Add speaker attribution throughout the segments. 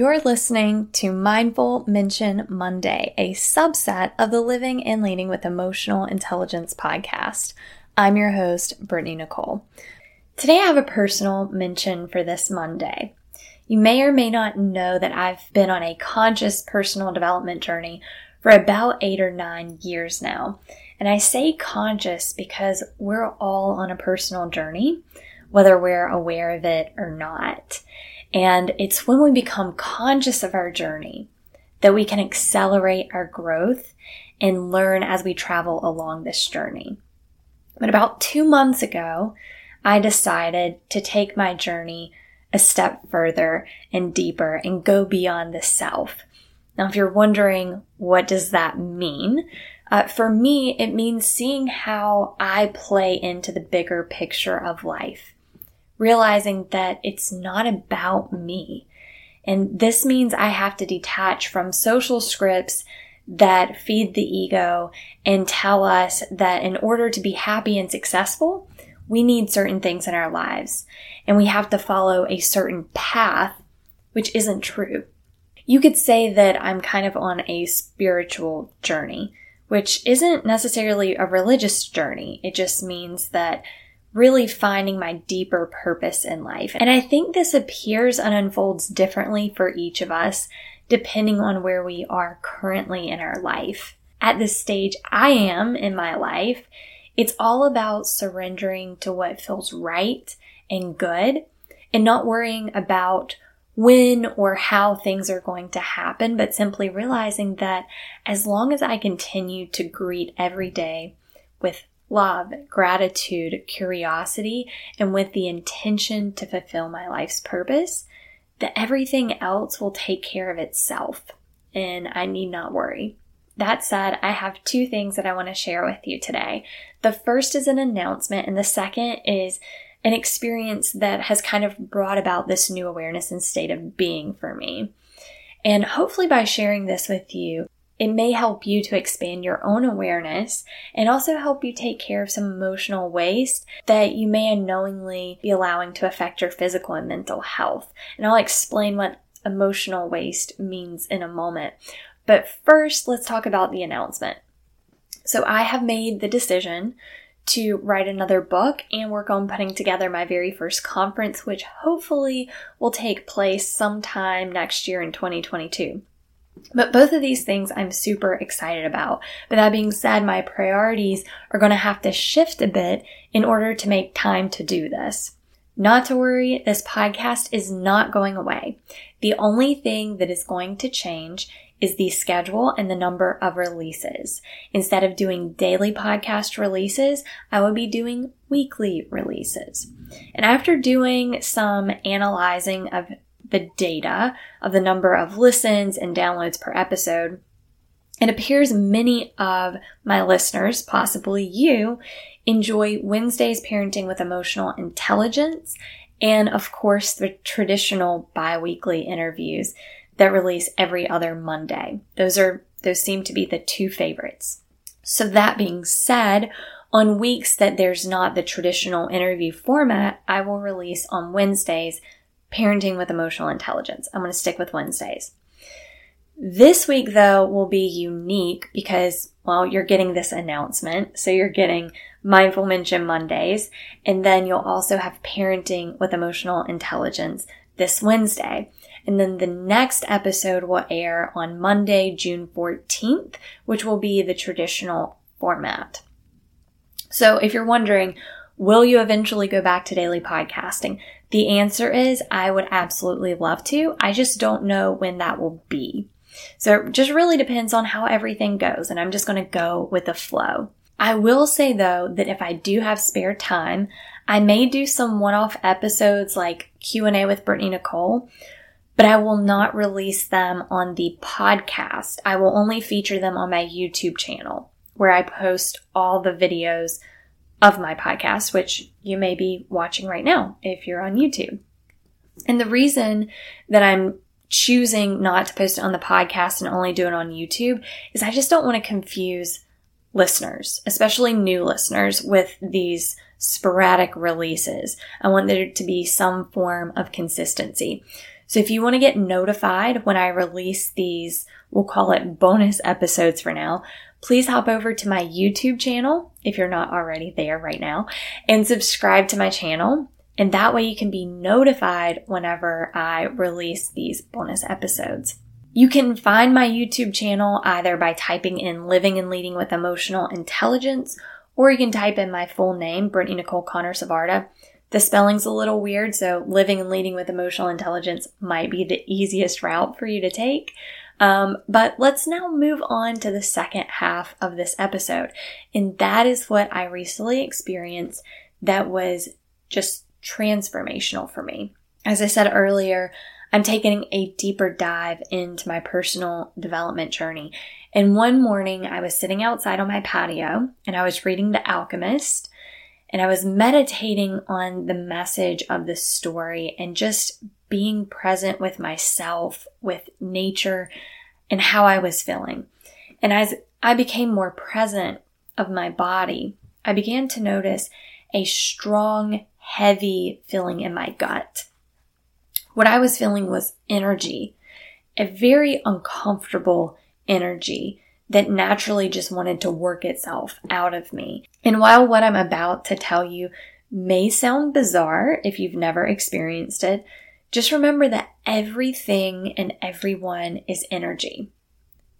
Speaker 1: You're listening to Mindful Mention Monday, a subset of the Living and Leading with Emotional Intelligence podcast. I'm your host, Brittany Nicole. Today I have a personal mention for this Monday. You may or may not know that I've been on a conscious personal development journey for about eight or nine years now. And I say conscious because we're all on a personal journey, whether we're aware of it or not. And it's when we become conscious of our journey that we can accelerate our growth and learn as we travel along this journey. But about two months ago, I decided to take my journey a step further and deeper and go beyond the self. Now, if you're wondering, what does that mean? Uh, for me, it means seeing how I play into the bigger picture of life realizing that it's not about me. And this means I have to detach from social scripts that feed the ego and tell us that in order to be happy and successful, we need certain things in our lives and we have to follow a certain path, which isn't true. You could say that I'm kind of on a spiritual journey, which isn't necessarily a religious journey. It just means that really finding my deeper purpose in life. And I think this appears and unfolds differently for each of us depending on where we are currently in our life. At the stage I am in my life, it's all about surrendering to what feels right and good and not worrying about when or how things are going to happen, but simply realizing that as long as I continue to greet every day with love, gratitude, curiosity, and with the intention to fulfill my life's purpose, that everything else will take care of itself and I need not worry. That said, I have two things that I want to share with you today. The first is an announcement, and the second is an experience that has kind of brought about this new awareness and state of being for me. And hopefully, by sharing this with you, it may help you to expand your own awareness and also help you take care of some emotional waste that you may unknowingly be allowing to affect your physical and mental health. And I'll explain what emotional waste means in a moment. But first, let's talk about the announcement. So I have made the decision to write another book and work on putting together my very first conference, which hopefully will take place sometime next year in 2022. But both of these things I'm super excited about. But that being said, my priorities are going to have to shift a bit in order to make time to do this. Not to worry, this podcast is not going away. The only thing that is going to change is the schedule and the number of releases. Instead of doing daily podcast releases, I will be doing weekly releases. And after doing some analyzing of the data of the number of listens and downloads per episode, it appears many of my listeners, possibly you, enjoy Wednesday's parenting with emotional intelligence and of course the traditional bi-weekly interviews that release every other Monday. Those are those seem to be the two favorites. So that being said, on weeks that there's not the traditional interview format, I will release on Wednesdays parenting with emotional intelligence. I'm going to stick with Wednesdays. This week, though, will be unique because, well, you're getting this announcement. So you're getting Mindful Mention Mondays, and then you'll also have Parenting with Emotional Intelligence this Wednesday. And then the next episode will air on Monday, June 14th, which will be the traditional format. So if you're wondering, will you eventually go back to daily podcasting? The answer is I would absolutely love to. I just don't know when that will be. So it just really depends on how everything goes and I'm just going to go with the flow. I will say though that if I do have spare time, I may do some one-off episodes like Q&A with Brittany Nicole, but I will not release them on the podcast. I will only feature them on my YouTube channel where I post all the videos of my podcast, which you may be watching right now if you're on YouTube. And the reason that I'm choosing not to post it on the podcast and only do it on YouTube is I just don't want to confuse listeners, especially new listeners with these sporadic releases. I want there to be some form of consistency. So if you want to get notified when I release these, we'll call it bonus episodes for now, please hop over to my YouTube channel if you're not already there right now and subscribe to my channel. And that way you can be notified whenever I release these bonus episodes. You can find my YouTube channel either by typing in Living and Leading with Emotional Intelligence, or you can type in my full name, Brittany Nicole Connor Savarda. The spelling's a little weird, so living and leading with emotional intelligence might be the easiest route for you to take. Um, but let's now move on to the second half of this episode. And that is what I recently experienced that was just transformational for me. As I said earlier, I'm taking a deeper dive into my personal development journey. And one morning I was sitting outside on my patio and I was reading The Alchemist and I was meditating on the message of the story and just being present with myself, with nature, and how I was feeling. And as I became more present of my body, I began to notice a strong, heavy feeling in my gut. What I was feeling was energy, a very uncomfortable energy that naturally just wanted to work itself out of me. And while what I'm about to tell you may sound bizarre if you've never experienced it, just remember that everything and everyone is energy.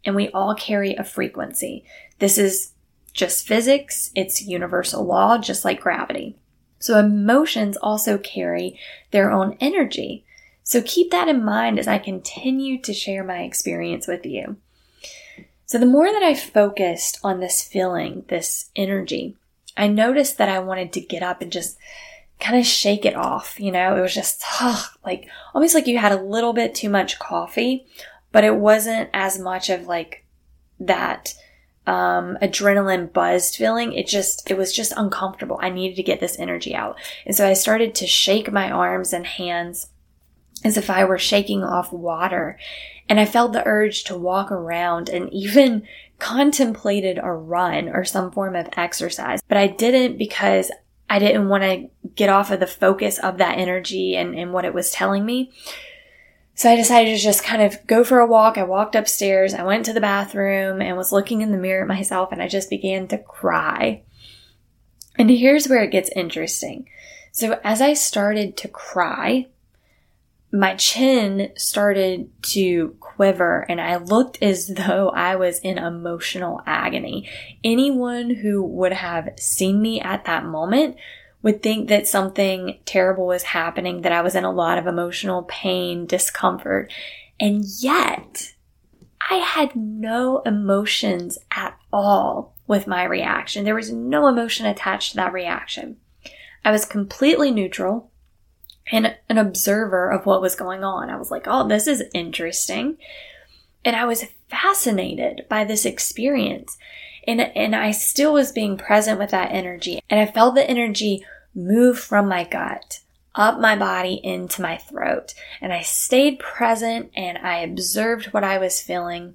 Speaker 1: And we all carry a frequency. This is just physics. It's universal law, just like gravity. So emotions also carry their own energy. So keep that in mind as I continue to share my experience with you. So the more that I focused on this feeling, this energy, I noticed that I wanted to get up and just kind of shake it off. You know, it was just like almost like you had a little bit too much coffee, but it wasn't as much of like that um, adrenaline buzzed feeling. It just, it was just uncomfortable. I needed to get this energy out. And so I started to shake my arms and hands as if I were shaking off water. And I felt the urge to walk around and even contemplated a run or some form of exercise. But I didn't because I didn't want to get off of the focus of that energy and, and what it was telling me. So I decided to just kind of go for a walk. I walked upstairs. I went to the bathroom and was looking in the mirror at myself and I just began to cry. And here's where it gets interesting. So as I started to cry, my chin started to quiver and I looked as though I was in emotional agony. Anyone who would have seen me at that moment would think that something terrible was happening, that I was in a lot of emotional pain, discomfort. And yet, I had no emotions at all with my reaction. There was no emotion attached to that reaction. I was completely neutral and an observer of what was going on. I was like, oh, this is interesting. And I was fascinated by this experience. And, and I still was being present with that energy. And I felt the energy move from my gut up my body into my throat. And I stayed present and I observed what I was feeling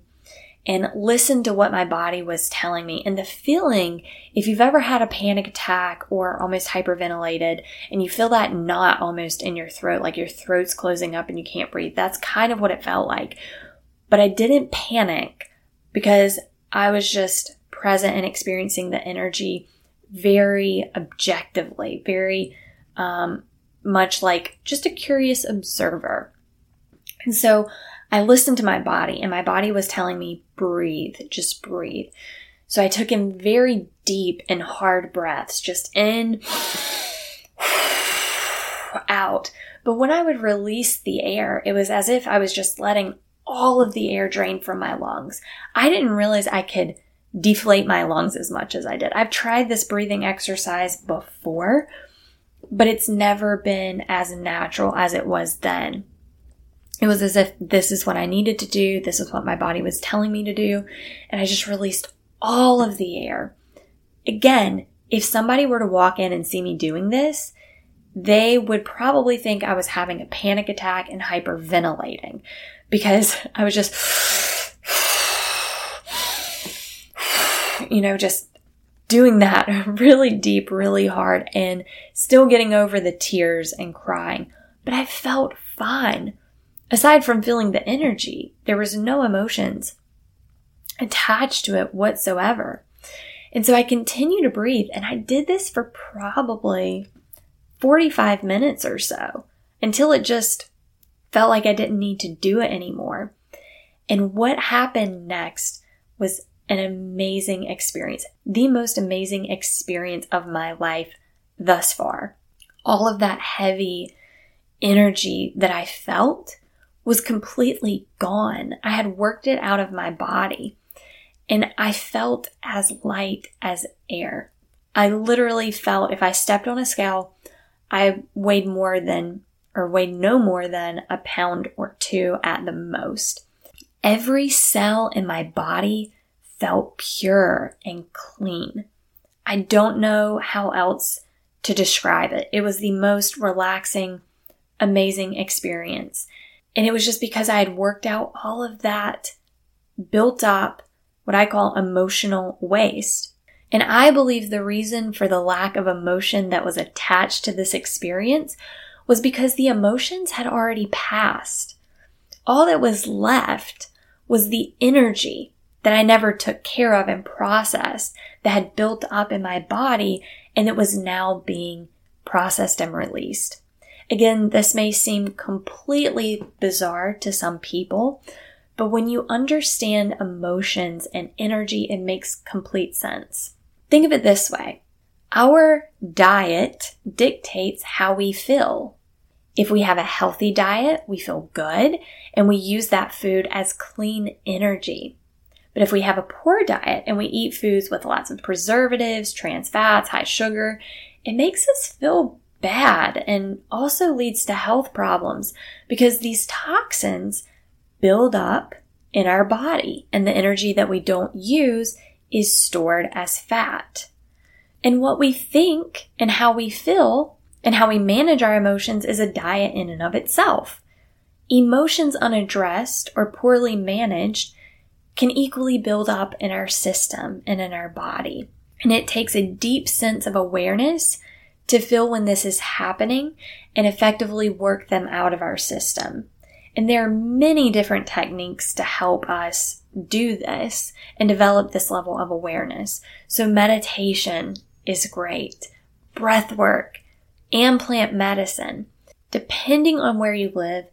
Speaker 1: and listened to what my body was telling me. And the feeling, if you've ever had a panic attack or almost hyperventilated and you feel that knot almost in your throat, like your throat's closing up and you can't breathe, that's kind of what it felt like. But I didn't panic because I was just present and experiencing the energy very objectively, very um, much like just a curious observer. And so I listened to my body and my body was telling me, breathe, just breathe. So I took in very deep and hard breaths, just in, out. But when I would release the air, it was as if I was just letting all of the air drain from my lungs. I didn't realize I could deflate my lungs as much as I did. I've tried this breathing exercise before, but it's never been as natural as it was then. It was as if this is what I needed to do. This is what my body was telling me to do. And I just released all of the air. Again, if somebody were to walk in and see me doing this, they would probably think I was having a panic attack and hyperventilating because I was just, you know, just doing that really deep, really hard and still getting over the tears and crying. But I felt fine. aside from feeling the energy, there was no emotions attached to it whatsoever. And so I continued to breathe and I did this for probably 45 minutes or so until it just felt like I didn't need to do it anymore. And what happened next was an amazing experience, the most amazing experience of my life thus far. All of that heavy energy that I felt was completely gone. I had worked it out of my body and I felt as light as air. I literally felt if I stepped on a scale, I weighed more than, or weighed no more than a pound or two at the most. Every cell in my body felt pure and clean. I don't know how else to describe it. It was the most relaxing, amazing experience. And it was just because I had worked out all of that built up, what I call emotional waste. And I believe the reason for the lack of emotion that was attached to this experience was because the emotions had already passed. All that was left was the energy that I never took care of and processed that had built up in my body and it was now being processed and released. Again, this may seem completely bizarre to some people, but when you understand emotions and energy, it makes complete sense. Think of it this way. Our diet dictates how we feel. If we have a healthy diet, we feel good and we use that food as clean energy. But if we have a poor diet and we eat foods with lots of preservatives, trans fats, high sugar, it makes us feel bad and also leads to health problems because these toxins build up in our body and the energy that we don't use is stored as fat. And what we think and how we feel and how we manage our emotions is a diet in and of itself. Emotions unaddressed or poorly managed can equally build up in our system and in our body. And it takes a deep sense of awareness to feel when this is happening and effectively work them out of our system. And there are many different techniques to help us do this and develop this level of awareness. So meditation is great, breath work, and plant medicine. Depending on where you live,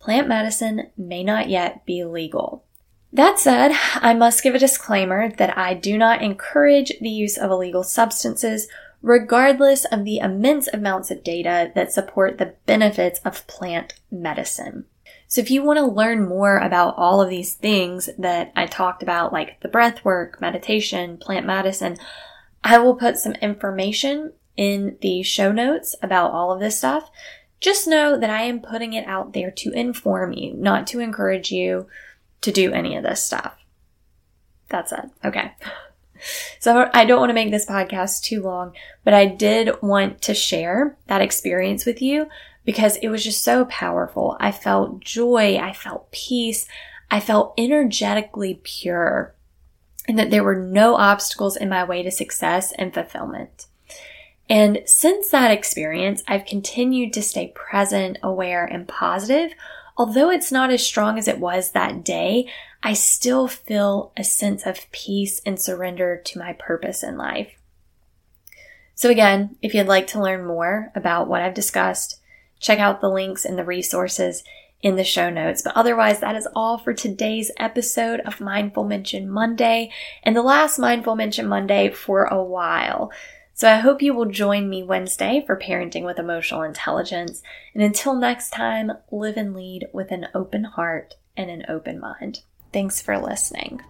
Speaker 1: plant medicine may not yet be legal. That said, I must give a disclaimer that I do not encourage the use of illegal substances, regardless of the immense amounts of data that support the benefits of plant medicine. So if you want to learn more about all of these things that I talked about, like the breath work, meditation, plant medicine, I will put some information in the show notes about all of this stuff. Just know that I am putting it out there to inform you, not to encourage you to do any of this stuff. That's it. Okay. So I don't want to make this podcast too long, but I did want to share that experience with you because it was just so powerful. I felt joy. I felt peace. I felt energetically pure and that there were no obstacles in my way to success and fulfillment. And since that experience, I've continued to stay present, aware, and positive although it's not as strong as it was that day, I still feel a sense of peace and surrender to my purpose in life. So again, if you'd like to learn more about what I've discussed, check out the links and the resources in the show notes. But otherwise, that is all for today's episode of Mindful Mention Monday and the last Mindful Mention Monday for a while. So I hope you will join me Wednesday for Parenting with Emotional Intelligence. And until next time, live and lead with an open heart and an open mind. Thanks for listening.